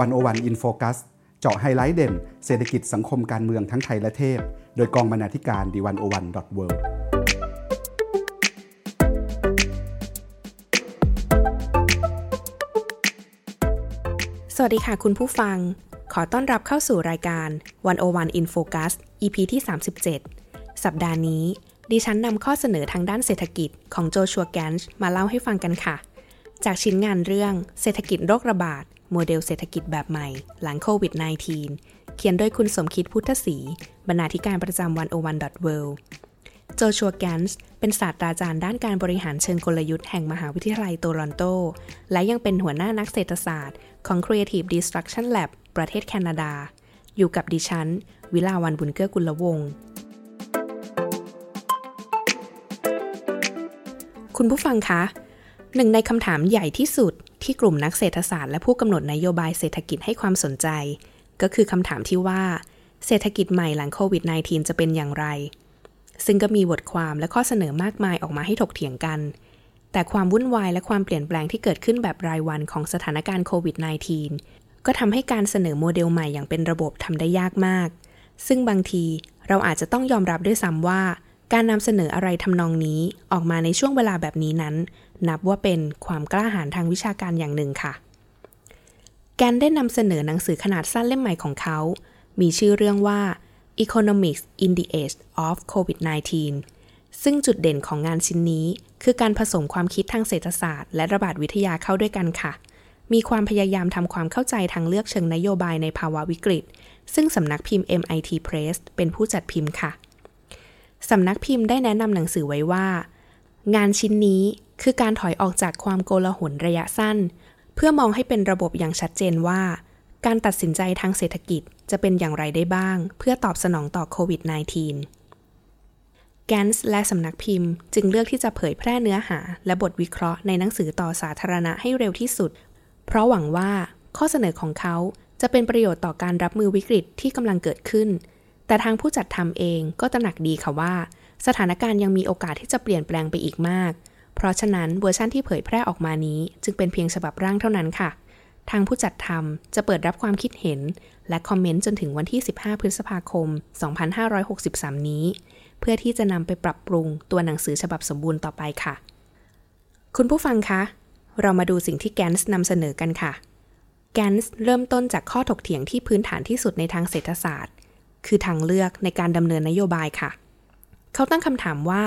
One O One In Focus เจาะไฮไลท์เด่น เศรษฐกิจสังคมการเมืองทั้งไทยและเทศ โดยกองบรรณาธิการ The One O One dot World สวัสดีค่ะคุณผู้ฟัง ขอต้อนรับเข้าสู่รายการ 101 In Focus EP ที่ 37 สัปดาห์นี้ ดิฉันนำข้อเสนอทางด้านเศรษฐกิจของ Joshua Gans มาเล่าให้ฟังกันค่ะ จากชิ้นงานเรื่องเศรษฐกิจโรคระบาด โมเดลเศรษฐกิจแบบใหม่ หลังโควิด -19 เขียนโดยคุณสมคิดพุทธศรีบรรณาธิการประจำวันโอวันดอทเวโจชัวแกนส์เป็นศาสตราจารย์ด้านการบริหารเชิงกลยุทธ์แห่งมหาวิทยาลัยโตรอนโต และยังเป็นหัวหน้านักเศรษฐศาสตร์ของ Creative Destruction Lab ประเทศแคนาดา อยู่กับดิฉัน วิลาวันบุญเกื้อกุลวงศ์คุณผู้ฟังคะ หนึ่งในคำถามใหญ่ที่สุด ที่กลุ่มนักเศรษฐศาสตร์และผู้กำหนดนโยบายเศรษฐกิจให้ความสนใจ ก็คือคำถามที่ว่า เศรษฐกิจใหม่หลังโควิด -19 จะเป็นอย่างไร ซึ่งก็มีบทความและข้อเสนอมากมายออกมาให้ถกเถียงกัน แต่ความวุ่นวายและความเปลี่ยนแปลงที่เกิดขึ้นแบบรายวันของสถานการณ์โควิด -19 ก็ทำให้การเสนอโมเดลใหม่อย่างเป็นระบบทำได้ยากมาก ซึ่งบางทีเราอาจจะต้องยอมรับด้วยซ้ำว่า การนำเสนออะไรทำนองนี้ออกมาในช่วงเวลาแบบนี้นั้น นับว่าเป็นความกล้าหาญทางวิชาการอย่างหนึ่งค่ะ แกนได้นำเสนอหนังสือขนาดสั้นเล่มใหม่ของเขา มีชื่อเรื่องว่า Economics in the Age of COVID-19 ซึ่งจุดเด่นของงานชิ้นนี้ คือการผสมความคิดทางเศรษฐศาสตร์ และระบาดวิทยาเข้าด้วยกันค่ะ มีความพยายามทำความเข้าใจทางเลือกเชิงนโยบายในภาวะวิกฤต ซึ่งสำนักพิมพ์ MIT Press เป็นผู้จัดพิมพ์ค่ะ สำนักพิมพ์ได้แนะนำหนังสือไว้ว่า งานชิ้นนี้ คือการถอยออกจากความโกลาหลระยะสั้น เพื่อมองให้เป็นระบบอย่างชัดเจนว่า การตัดสินใจทางเศรษฐกิจจะเป็นอย่างไรได้บ้าง เพื่อตอบสนองต่อโควิด -19 แกนส์และสำนักพิมพ์ จึงเลือกที่จะเผยแพร่เนื้อหา และบทวิเคราะห์ในหนังสือต่อสาธารณะให้เร็วที่สุด เพราะหวังว่าข้อเสนอของเขาจะเป็นประโยชน์ต่อการรับมือวิกฤตที่กำลังเกิดขึ้น แต่ทางผู้จัดทำเองก็ตระหนักดีค่ะว่า สถานการณ์ยังมีโอกาสที่จะเปลี่ยนแปลงไปอีกมาก เพราะฉะนั้นเวอร์ชั่นที่เผยแพร่ออกมานี้ จึงเป็นเพียงฉบับร่างเท่านั้นค่ะ ทางผู้จัดทำจะเปิดรับความคิดเห็น และคอมเมนต์จนถึงวันที่ 15 พฤษภาคม 2563 นี้ เพื่อที่จะนำไปปรับปรุงตัวหนังสือฉบับสมบูรณ์ต่อไปค่ะ คุณผู้ฟังคะ เรามาดูสิ่งที่แกนส์นำเสนอกันค่ะแกนส์เริ่มต้นจากข้อถกเถียงที่พื้นฐานที่สุดในทางเศรษฐศาสตร์ คือทางเลือกในการดำเนินนโยบายค่ะ เขาตั้งคำถามว่า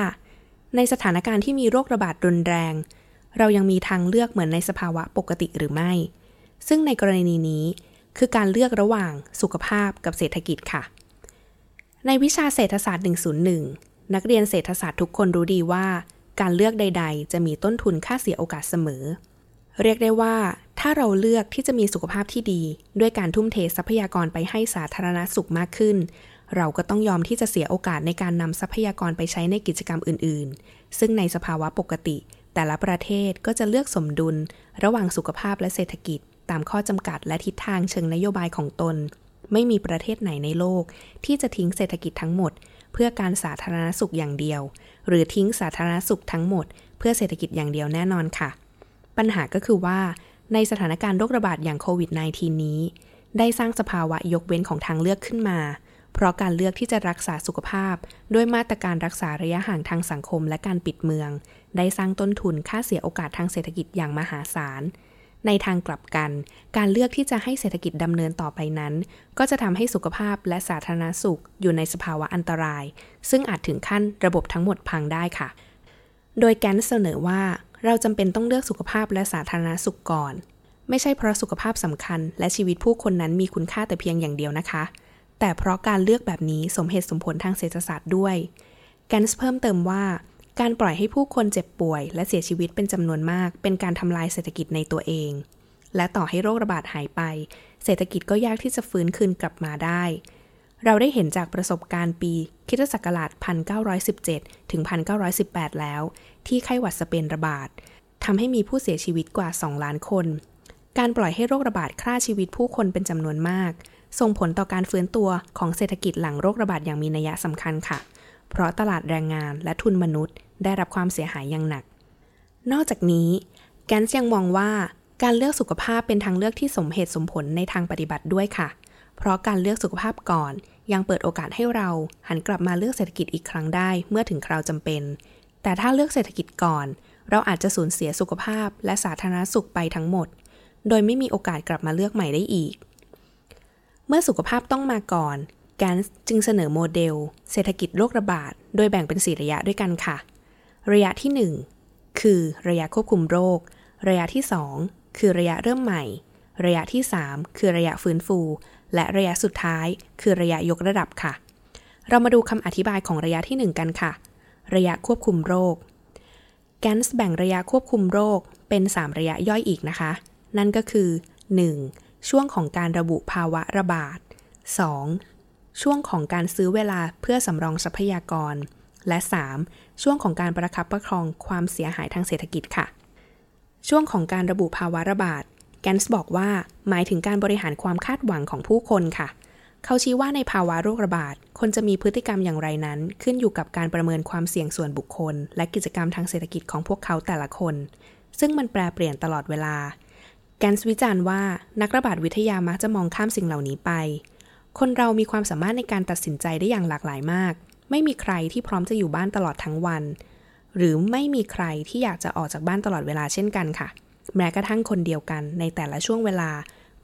ในสถานการณ์ที่มีโรคระบาดรุนแรง เรายังมีทางเลือกเหมือนในสภาวะปกติหรือไม่ ซึ่งในกรณีนี้คือการเลือกระหว่างสุขภาพกับเศรษฐกิจค่ะ ในวิชาเศรษฐศาสตร์ 101 นักเรียนเศรษฐศาสตร์ทุกคนรู้ดีว่า การเลือกใด ๆ จะมีต้นทุนค่าเสียโอกาสเสมอ เรียกได้ว่าถ้าเราเลือกที่จะมีสุขภาพที่ดี ด้วยการทุ่มเททรัพยากรไปให้สาธารณสุขมากขึ้น เราก็ต้องยอมที่จะเสียโอกาสในการนำทรัพยากรไปใช้ในกิจกรรมอื่น ๆ ซึ่งในสภาวะปกติ แต่ละประเทศก็จะเลือกสมดุล ระหว่างสุขภาพและเศรษฐกิจ ตามข้อจำกัดและทิศทางเชิงนโยบายของตน ไม่มีประเทศไหนในโลก ที่จะทิ้งเศรษฐกิจทั้งหมด เพื่อการสาธารณสุขอย่างเดียว หรือทิ้งสาธารณสุขทั้งหมด เพื่อเศรษฐกิจอย่างเดียวแน่นอนค่ะ ปัญหาก็คือว่า ในสถานการณ์โรคระบาดอย่างโควิด -19 นี้ ได้สร้างสภาวะยกเว้นของทางเลือกขึ้นมา เพราะการเลือกที่จะรักษาสุขภาพ ด้วยมาตรการรักษาระยะห่างทางสังคมและการปิดเมือง ได้สร้างต้นทุนค่าเสียโอกาสทางเศรษฐกิจอย่างมหาศาล ในทางกลับกัน การเลือกที่จะให้เศรษฐกิจดำเนินต่อไปนั้น ก็จะทำให้สุขภาพและสาธารณสุขอยู่ในสภาวะอันตราย ซึ่งอาจถึงขั้นระบบทั้งหมดพังได้ค่ะ โดยแกนเสนอว่า เราจำเป็นต้องเลือกสุขภาพและสาธารณสุขก่อน ไม่ใช่เพราะสุขภาพสำคัญ และชีวิตผู้คนนั้นมีคุณค่าแต่เพียงอย่างเดียวนะคะ แต่เพราะการเลือกแบบนี้สมเหตุสมผลทางเศรษฐศาสตร์ด้วยแกนส์เพิ่มเติมว่า การปล่อยให้ผู้คนเจ็บป่วย และเสียชีวิตเป็นจำนวนมาก เป็นการทำลายเศรษฐกิจในตัวเอง และต่อให้โรคระบาดหายไป เศรษฐกิจก็ยากที่จะฟื้นคืนกลับมาได้ เราได้เห็นจากประสบการณ์ปีคิศักราช 1917 ถึง 1918 แล้ว ที่ไข้หวัดสเปนระบาดทำให้มีผู้เสียชีวิตกว่า 2 ล้านคน การปล่อยให้โรคระบาดฆ่าชีวิตผู้คนเป็นจำนวนมาก ส่งผลต่อการฟื้นตัวของเศรษฐกิจหลังโรคระบาดอย่างมีนัยสำคัญค่ะ เพราะตลาดแรงงานและทุนมนุษย์ ได้รับความเสียหายอย่างหนัก นอกจากนี้ แกนซ์ยังมองว่าการเลือกสุขภาพเป็นทางเลือกที่สมเหตุสมผลในทางปฏิบัติด้วยค่ะ เพราะการเลือกสุขภาพก่อน ยังเปิดโอกาสให้เราหันกลับมาเลือกเศรษฐกิจอีกครั้งได้เมื่อถึงคราวจำเป็น แต่ถ้าเลือกเศรษฐกิจก่อน เราอาจจะสูญเสียสุขภาพและสาธารณสุขไปทั้งหมด โดยไม่มีโอกาสกลับมาเลือกใหม่ได้อีก เมื่อสุขภาพต้องมาก่อนแกนจึงเสนอโมเดล เศรษฐกิจโรคระบาด โดยแบ่งเป็น 4 ระยะด้วยกันค่ะ ระยะที่ 1 คือระยะควบคุมโรค ระยะที่ 2 คือระยะเริ่มใหม่ ระยะที่ 3 คือระยะฟื้นฟู และระยะสุดท้ายคือระยะยกระดับค่ะ เรามาดูคำอธิบายของระยะที่ 1 กันค่ะ ระยะควบคุมโรคแกนส์แบ่งระยะควบคุมโรคเป็น 3 ระยะย่อยอีกนะคะ นั่นก็คือ 1. ช่วงของการระบุภาวะระบาด 2. ช่วงของการซื้อเวลาเพื่อสำรองทรัพยากร และ 3. ช่วงของการประคับประคองความเสียหายทางเศรษฐกิจค่ะ ช่วงของการระบุภาวะระบาด แกนส์บอกว่า หมายถึงการบริหารความคาดหวังของผู้คนค่ะ เขาชี้ว่าในภาวะโรคระบาด คนจะมีพฤติกรรมอย่างไรนั้น ขึ้นอยู่กับการประเมินความเสี่ยงส่วนบุคคล และกิจกรรมทางเศรษฐกิจของพวกเขาแต่ละคน ซึ่งมันแปรเปลี่ยนตลอดเวลา แกนส์วิจารณ์ว่านักระบาดวิทยามักจะมองข้ามสิ่งเหล่านี้ไป คนเรามีความสามารถในการตัดสินใจได้อย่างหลากหลายมาก ไม่มีใครที่พร้อมจะอยู่บ้านตลอดทั้งวัน หรือไม่มีใครที่อยากจะออกจากบ้านตลอดเวลาเช่นกันค่ะ แม้กระทั่งคนเดียวกันในแต่ละช่วงเวลา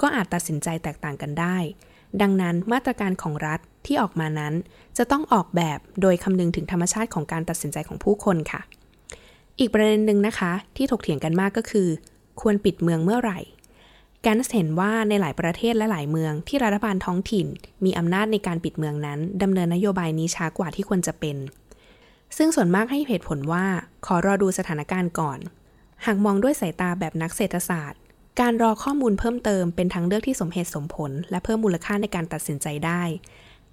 ก็อาจตัดสินใจแตกต่างกันได้ ดังนั้นมาตรการของรัฐที่ออกมานั้น จะต้องออกแบบโดยคำนึงถึงธรรมชาติของการตัดสินใจของผู้คนค่ะ อีกประเด็นหนึ่งนะคะ ที่ถกเถียงกันมากก็คือ ควรปิดเมืองเมื่อไหร่แกนเห็นว่าในหลายประเทศและหลายเมืองที่รัฐบาลท้องถิ่น มีอำนาจในการปิดเมืองนั้นดำเนินนโยบายนี้ช้ากว่าที่ควรจะเป็น ซึ่งส่วนมากให้เหตุผลว่าขอรอดูสถานการณ์ก่อน หากมองด้วยสายตาแบบนักเศรษฐศาสตร์ การรอข้อมูลเพิ่มเติมเป็นทางเลือกที่สมเหตุสมผล และเพิ่มมูลค่าในการตัดสินใจได้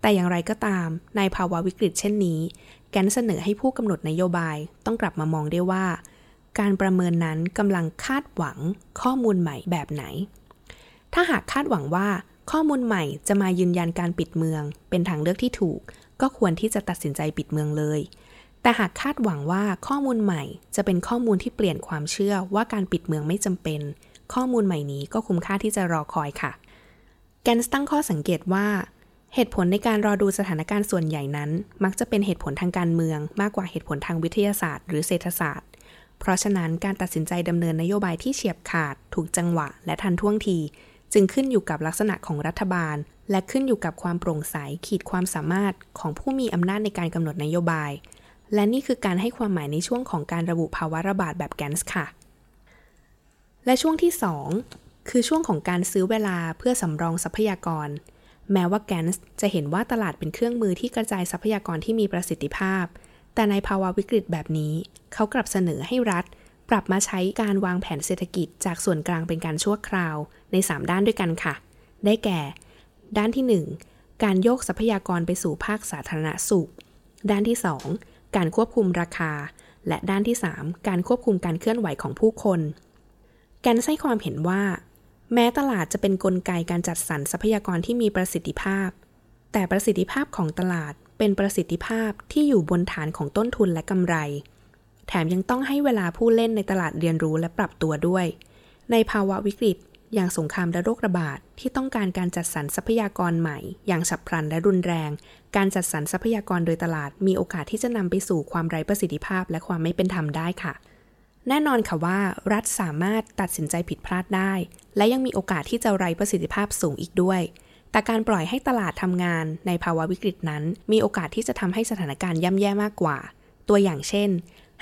แต่อย่างไรก็ตาม ในภาวะวิกฤตเช่นนี้ แกนเสนอให้ผู้กำหนดนโยบายต้องกลับมามองได้ว่า การประเมินนั้นกำลังคาดหวังข้อมูลใหม่แบบไหน ถ้าหากคาดหวังว่าข้อมูลใหม่จะมายืนยันการปิดเมือง เป็นทางเลือกที่ถูก ก็ควรที่จะตัดสินใจปิดเมืองเลย แต่หากคาดหวังว่าข้อมูลใหม่จะเป็นข้อมูลที่เปลี่ยนความเชื่อว่าการปิดเมืองไม่จำเป็น ข้อมูลใหม่นี้ก็คุ้มค่าที่จะรอคอยค่ะ แกนตั้งข้อสังเกตว่า เหตุผลในการรอดูสถานการณ์ส่วนใหญ่นั้น มักจะเป็นเหตุผลทางการเมือง มากกว่าเหตุผลทางวิทยาศาสตร์ หรือเศรษฐศาสตร์ เพราะฉะนั้นการตัดสินใจดำเนินนโยบายที่เฉียบขาด ถูกจังหวะ และทันท่วงที จึงขึ้นอยู่กับลักษณะของรัฐบาล และขึ้นอยู่กับความโปร่งใสขีดความสามารถของผู้มีอำนาจในการกำหนดนโยบาย และนี่คือการให้ความหมายในช่วงของการระบุภาวะระบาดแบบแกนส์ค่ะ และช่วงที่ 2 คือช่วงของการซื้อเวลาเพื่อสำรองทรัพยากร แม้ว่าแกนส์จะเห็นว่าตลาดเป็นเครื่องมือที่กระจายทรัพยากรที่มีประสิทธิภาพ แต่ในภาวะวิกฤตแบบนี้ เขากลับเสนอให้รัฐ ปรับมาใช้การวางแผนเศรษฐกิจจากส่วนกลางเป็นการชั่วคราวใน 3 ด้านด้วยกันค่ะ ได้แก่ ด้านที่ 1 การโยกทรัพยากรไปสู่ภาคสาธารณสุข ด้านที่ 2 การควบคุมราคา และด้านที่ 3 การควบคุมการเคลื่อนไหวของผู้คน แกนให้ความเห็นว่า แม้ตลาดจะเป็นนกลไกการจัดสรรทรัพยากรที่มีประสิทธิภาพ แต่ประสิทธิภาพของตลาด เป็นประสิทธิภาพที่อยู่บนฐานของต้นทุนและกำไร แถมยังต้องให้เวลาผู้เล่นในตลาดเรียนรู้และปรับตัวด้วย ในภาวะวิกฤต อย่างสงครามและโรคระบาดที่ต้องการการจัดสรรทรัพยากรใหม่ อย่างฉับพลันและรุนแรง การจัดสรรทรัพยากรโดยตลาดมีโอกาสที่จะนำไปสู่ความไร้ประสิทธิภาพและความไม่เป็นธรรมได้ค่ะแน่นอนค่ะว่ารัฐสามารถตัดสินใจผิดพลาดได้ และยังมีโอกาสที่จะไร้ประสิทธิภาพสูงอีกด้วย แต่การปล่อยให้ตลาดทำงานในภาวะวิกฤตนั้น มีโอกาสที่จะทำให้สถานการณ์ย่ำแย่มากกว่า ตัวอย่างเช่น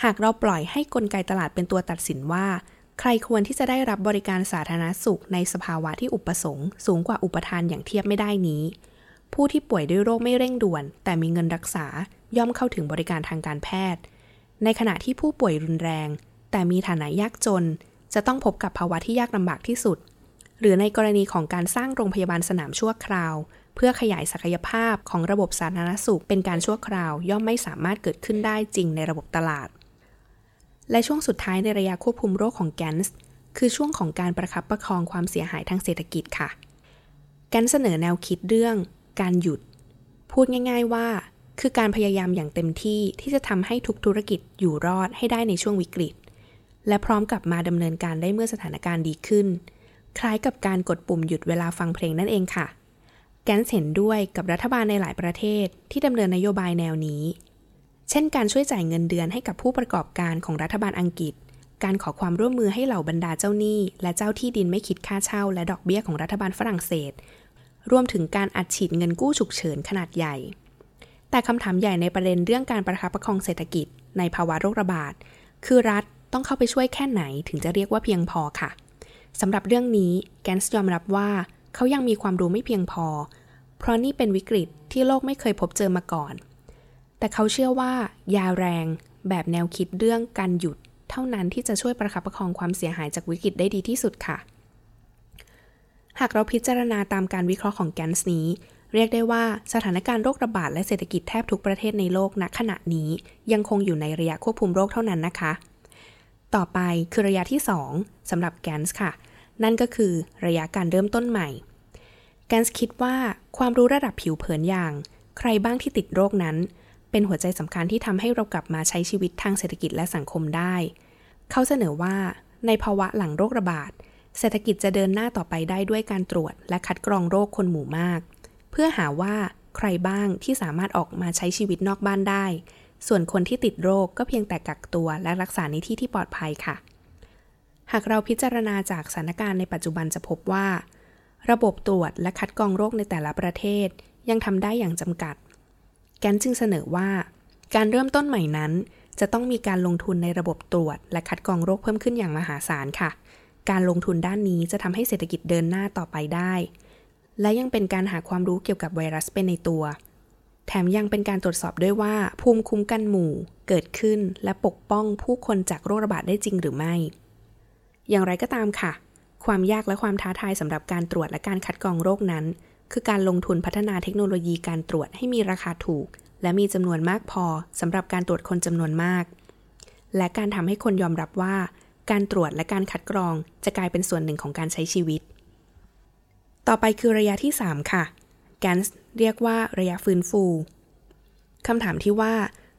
หากเราปล่อยให้กลไกตลาดเป็นตัวตัดสินว่า ใครควรที่จะได้รับบริการสาธารณสุขในสภาวะที่อุปสงค์สูงกว่าอุปทานอย่างเทียบไม่ได้นี้ ผู้ที่ป่วยด้วยโรคไม่เร่งด่วน แต่มีเงินรักษาย่อมเข้าถึงบริการทางการแพทย์ ในขณะที่ผู้ป่วยรุนแรง แต่มีฐานะยากจน จะต้องพบกับภาวะที่ยากลำบากที่สุด หรือในกรณีของการสร้างโรงพยาบาลสนามชั่วคราว เพื่อขยายศักยภาพของระบบสาธารณสุขเป็นการชั่วคราว ย่อมไม่สามารถเกิดขึ้นได้จริงในระบบตลาด และช่วงสุดท้ายในระยะควบคุมโรคของแกนส์คือช่วงของการประคับประคองความเสียหายทางเศรษฐกิจค่ะ แกนเสนอแนวคิดเรื่องการหยุด พูดง่าย ๆว่า คือการพยายามอย่างเต็มที่ที่จะทำให้ทุกธุรกิจอยู่รอดให้ได้ในช่วงวิกฤต และพร้อมกลับมาดำเนินการได้เมื่อสถานการณ์ดีขึ้น คล้ายกับการกดปุ่มหยุดเวลาฟังเพลงนั่นเองค่ะ แกนเห็นด้วยกับรัฐบาลในหลายประเทศที่ดำเนินนโยบายแนวนี้ เช่นการช่วยจ่ายเงินเดือนให้กับผู้ประกอบการของรัฐบาลอังกฤษ การขอความร่วมมือให้เหล่าบรรดาเจ้าหนี้ และเจ้าที่ดินไม่คิดค่าเช่า และดอกเบี้ยของรัฐบาลฝรั่งเศส รวมถึงการอัดฉีดเงินกู้ฉุกเฉินขนาดใหญ่ แต่คำถามใหญ่ในประเด็นเรื่องการประคับประคองเศรษฐกิจ ในภาวะโรคระบาดคือรัฐต้องเข้าไปช่วยแค่ไหนถึงจะเรียกว่าเพียงพอค่ะ สำหรับเรื่องนี้แกนส์ยอมรับว่าเขายังมีความรู้ไม่เพียงพอ เพราะนี่เป็นวิกฤตที่โลกไม่เคยพบเจอมาก่อน แต่เขาเชื่อว่า ยาแรงแบบแนวคิดเรื่องการหยุด เท่านั้นที่จะช่วยประคับประคองความเสียหายจากวิกฤตได้ดีที่สุดค่ะ หากเราพิจารณาตามการวิเคราะห์ของแกนส์นี้ เรียกได้ว่าสถานการณ์โรคระบาดและเศรษฐกิจแทบทุกประเทศในโลกณขณะนี้ยังคงอยู่ในระยะควบคุมโรคเท่านั้นนะคะ ต่อไปคือระยะที่ 2สำหรับแกนส์ค่ะ นั่นก็คือระยะการเริ่มต้นใหม่แกนส์คิดว่าความรู้ระดับผิวเผินอย่าง ใครบ้างที่ติดโรคนั้น เป็นหัวใจสำคัญที่ทำให้เรากลับมาใช้ชีวิตทางเศรษฐกิจและสังคมได้ เขาเสนอว่า ในภาวะหลังโรคระบาด เศรษฐกิจจะเดินหน้าต่อไปได้ด้วยการตรวจ และคัดกรองโรคคนหมู่มาก เพื่อหาว่าใครบ้างที่สามารถออกมาใช้ชีวิตนอกบ้านได้ ส่วนคนที่ติดโรคก็เพียงแต่กักตัวและรักษาในที่ที่ปลอดภัยค่ะ หากเราพิจารณาจากสถานการณ์ในปัจจุบันจะพบว่า ระบบตรวจและคัดกรองโรคในแต่ละประเทศยังทำได้อย่างจำกัด แกนจึงเสนอว่า การเริ่มต้นใหม่นั้น จะต้องมีการลงทุนในระบบตรวจ และคัดกรองโรคเพิ่มขึ้นอย่างมหาศาลค่ะ การลงทุนด้านนี้จะทำให้เศรษฐกิจเดินหน้าต่อไปได้ และยังเป็นการหาความรู้เกี่ยวกับไวรัสเป็นในตัว แถมยังเป็นการตรวจสอบด้วยว่า ภูมิคุ้มกันหมู่ เกิดขึ้นและปกป้องผู้คนจากโรคระบาดได้จริงหรือไม่ อย่างไรก็ตามค่ะ ความยากและความท้าทายสำหรับการตรวจและการคัดกรองโรคนั้น คือการลงทุนพัฒนาเทคโนโลยีการตรวจให้มีราคาถูก และมีจำนวนมากพอสำหรับการตรวจคนจำนวนมาก และการทำให้คนยอมรับว่า การตรวจและการคัดกรองจะกลายเป็นส่วนหนึ่งของการใช้ชีวิต ต่อไปคือระยะที่ 3 ค่ะแกนส์เรียกว่าระยะฟื้นฟูคำถามที่ว่า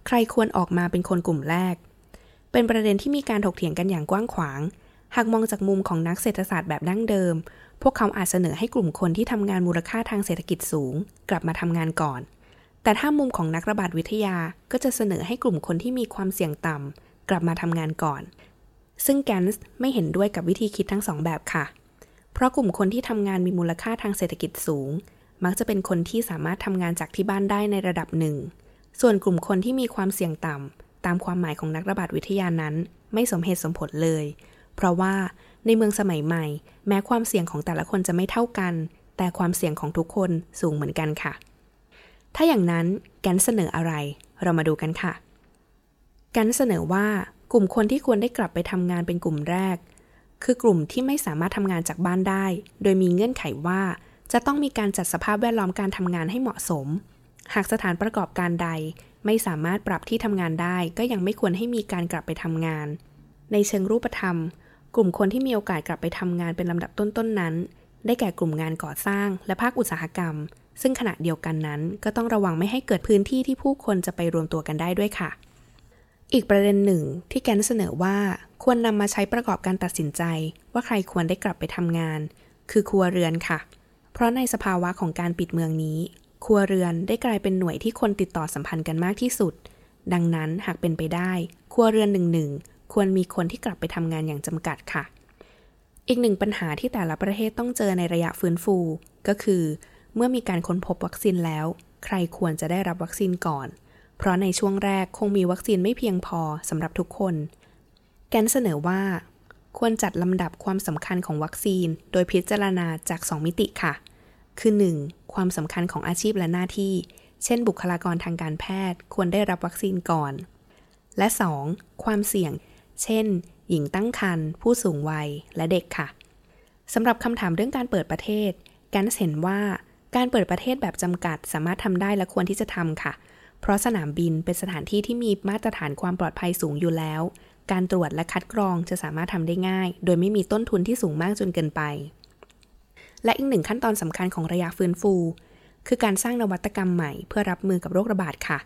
ใครควรออกมาเป็นคนกลุ่มแรก เป็นประเด็นที่มีการถกเถียงกันอย่างกว้างขวาง หากมองจากมุมของนักเศรษฐศาสตร์แบบดั้งเดิม พวกเขาอาจเสนอให้กลุ่มคนที่ทำงานมูลค่าทางเศรษฐกิจสูง กลับมาทำงานก่อน แต่ถ้ามุมของนักระบาดวิทยาก็จะเสนอให้กลุ่มคนที่มีความเสี่ยงต่ำกลับมาทำงานก่อน ซึ่งแกนส์ไม่เห็นด้วยกับวิธีคิดทั้งสองแบบค่ะ เพราะกลุ่มคนที่ทำงานมีมูลค่าทางเศรษฐกิจสูง มักจะเป็นคนที่สามารถทำงานจากที่บ้านได้ในระดับหนึ่ง ส่วนกลุ่มคนที่มีความเสี่ยงต่ำตามความหมายของนักระบาดวิทยานั้น ไม่สมเหตุสมผลเลย เพราะว่าในเมืองสมัยใหม่ แม้ความเสี่ยงของแต่ละคนจะไม่เท่ากัน แต่ความเสี่ยงของทุกคนสูงเหมือนกันค่ะ ถ้าอย่างนั้นแกนเสนออะไร เรามาดูกันค่ะ แกนเสนอว่ากลุ่มคนที่ควรได้กลับไปทำงานเป็นกลุ่มแรก คือกลุ่มที่ไม่สามารถทำงานจากบ้านได้ โดยมีเงื่อนไขว่า จะต้องมีการจัดสภาพแวดล้อมการทำงานให้เหมาะสม หากสถานประกอบการใดไม่สามารถปรับที่ทำงานได้ ก็ยังไม่ควรให้มีการกลับไปทำงาน ในเชิงรูปธรรม กลุ่มคนที่มีโอกาสกลับไปทำงานเป็นลำดับต้นๆนนั้น ได้แก่กลุ่มงานก่อสร้าง และภาคอุตสาหกรรม ซึ่งขณะเดียวกันนั้น ก็ต้องระวังไม่ให้เกิดพื้นที่ที่ผู้คนจะไปรวมตัวกันได้ด้วยค่ะ อีกประเด็นหนึ่งที่แกนเสนอว่าควรนำมาใช้ประกอบการตัดสินใจ ว่าใครควรได้กลับไปทำงาน คือครัวเรือนค่ะ เพราะในสภาวะของการปิดเมืองนี้ ครัวเรือนได้กลายเป็นหน่วยที่คนติดต่อสัมพันธ์กันมากที่สุด ดังนั้นหากเป็นไปได้ ครัวเรือนหนึ่งหนึ่ง ควรมีคนที่กลับไปทำงานอย่างจำกัดค่ะ อีกหนึ่งปัญหาที่แต่ละประเทศต้องเจอในระยะฟื้นฟู ก็คือ เมื่อมีการค้นพบวัคซีนแล้ว ใครควรจะได้รับวัคซีนก่อน เพราะในช่วงแรกคงมีวัคซีนไม่เพียงพอสำหรับทุกคน แกนเสนอว่า ควรจัดลำดับความสำคัญของวัคซีน โดยพิจารณาจาก 2 มิติค่ะ คือ 1. ความสำคัญของอาชีพและหน้าที่ เช่น บุคลากรทางการแพทย์ ควรได้รับวัคซีนก่อนและ 2. ความเสี่ยง เช่น หญิงตั้งครรภ์ผู้สูงวัยและเด็กค่ะสำหรับคำถามเรื่องการเปิดประเทศแกนเห็นว่าการเปิดประเทศแบบจำกัดสามารถทำได้และควรที่จะทำค่ะ เพราะสนามบินเป็นสถานที่ที่มีมาตรฐานความปลอดภัยสูงอยู่แล้ว การตรวจและคัดกรองจะสามารถทำได้ง่าย โดยไม่มีต้นทุนที่สูงมากจนเกินไป และอีกหนึ่งขั้นตอนสำคัญของระยะฟื้นฟู คือการสร้างนวัตกรรมใหม่เพื่อรับมือกับโรคระบาดค่ะ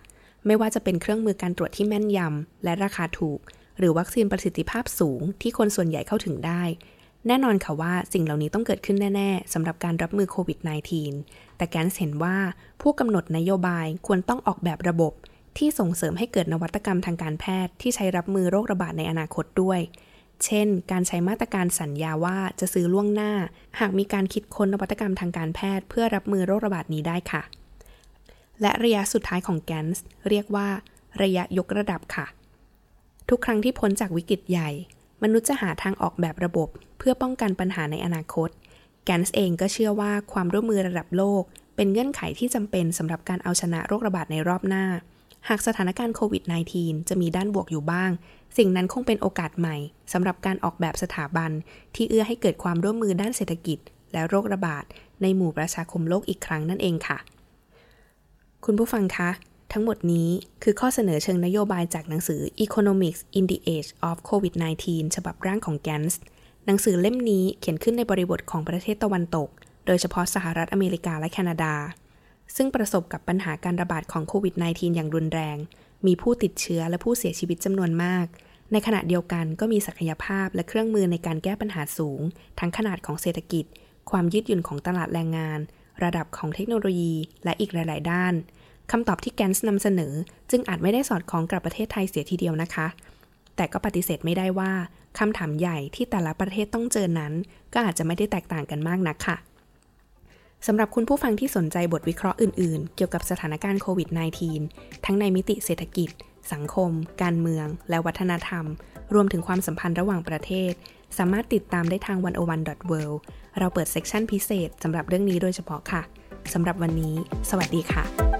ไม่ว่าจะเป็นเครื่องมือการตรวจที่แม่นยำและราคาถูก หรือวัคซีนประสิทธิภาพสูงที่คนส่วนใหญ่เข้าถึงได้ แน่นอนค่ะว่าสิ่งเหล่านี้ต้องเกิดขึ้นแน่ ๆสำหรับการรับมือโควิด -19 แต่แกนเห็นว่าผู้กำหนดนโยบายควรต้องออกแบบระบบ ที่ส่งเสริมให้เกิดนวัตกรรมทางการแพทย์ ที่ใช้รับมือโรคระบาดในอนาคตด้วยเช่น การใช้มาตรการสัญญาว่าจะซื้อล่วงหน้า หากมีการคิดค้นนวัตกรรมทางการแพทย์ เพื่อรับมือโรคระบาดนี้ได้ค่ะ และระยะสุดท้ายของแกนส์เรียกว่า ระยะยกระดับค่ะ ทุกครั้งที่พ้นจากวิกฤตใหญ่ มนุษย์จะหาทางออกแบบระบบ เพื่อป้องกันปัญหาในอนาคต แกนส์เองก็เชื่อว่าความร่วมมือระดับโลก เป็นเงื่อนไขที่จำเป็นสำหรับการเอาชนะโรคระบาดในรอบหน้า หากสถานการณ์โควิด -19 จะมีด้านบวกอยู่บ้าง สิ่งนั้นคงเป็นโอกาสใหม่สำหรับการออกแบบสถาบัน ที่เอื้อให้เกิดความร่วมมือด้านเศรษฐกิจ และโรคระบาดในหมู่ประชาคมโลกอีกครั้งนั่นเองค่ะ คุณผู้ฟังคะ ทั้งหมดนี้คือข้อเสนอเชิงนโยบายจากหนังสือ Economics in the Age of COVID-19 ฉบับร่างของแกนส์หนังสือเล่มนี้เขียนขึ้นในบริบทของประเทศตะวันตก โดยเฉพาะสหรัฐอเมริกาและแคนาดา ซึ่งประสบกับปัญหาการระบาดของโควิด -19 อย่างรุนแรง มีผู้ติดเชื้อและผู้เสียชีวิตจำนวนมาก ในขณะเดียวกันก็มีศักยภาพและเครื่องมือในการแก้ปัญหาสูง ทั้งขนาดของเศรษฐกิจ ความยืดหยุ่นของตลาดแรงงาน ระดับของเทคโนโลยี และอีกหลาย ๆ ด้าน คำตอบที่แกนส์นำเสนอ จึงอาจไม่ได้สอดคล้องกับประเทศไทยเสียทีเดียวนะคะ แต่ก็ปฏิเสธไม่ได้ว่าคำถามใหญ่ที่แต่ละประเทศต้องเจอนั้น ก็อาจจะไม่ได้แตกต่างกันมากนักค่ะสำหรับคุณผู้ฟังที่สนใจบทวิเคราะห์อื่นๆ เกี่ยวกับสถานการณ์โควิด -19 ทั้งในมิติเศรษฐกิจ สังคม การเมือง และวัฒนธรรม รวมถึงความสัมพันธ์ระหว่างประเทศ สามารถติดตามได้ทาง 101.world เราเปิดเซกชันพิเศษสำหรับเรื่องนี้โดยเฉพาะค่ะ สำหรับวันนี้ สวัสดีค่ะ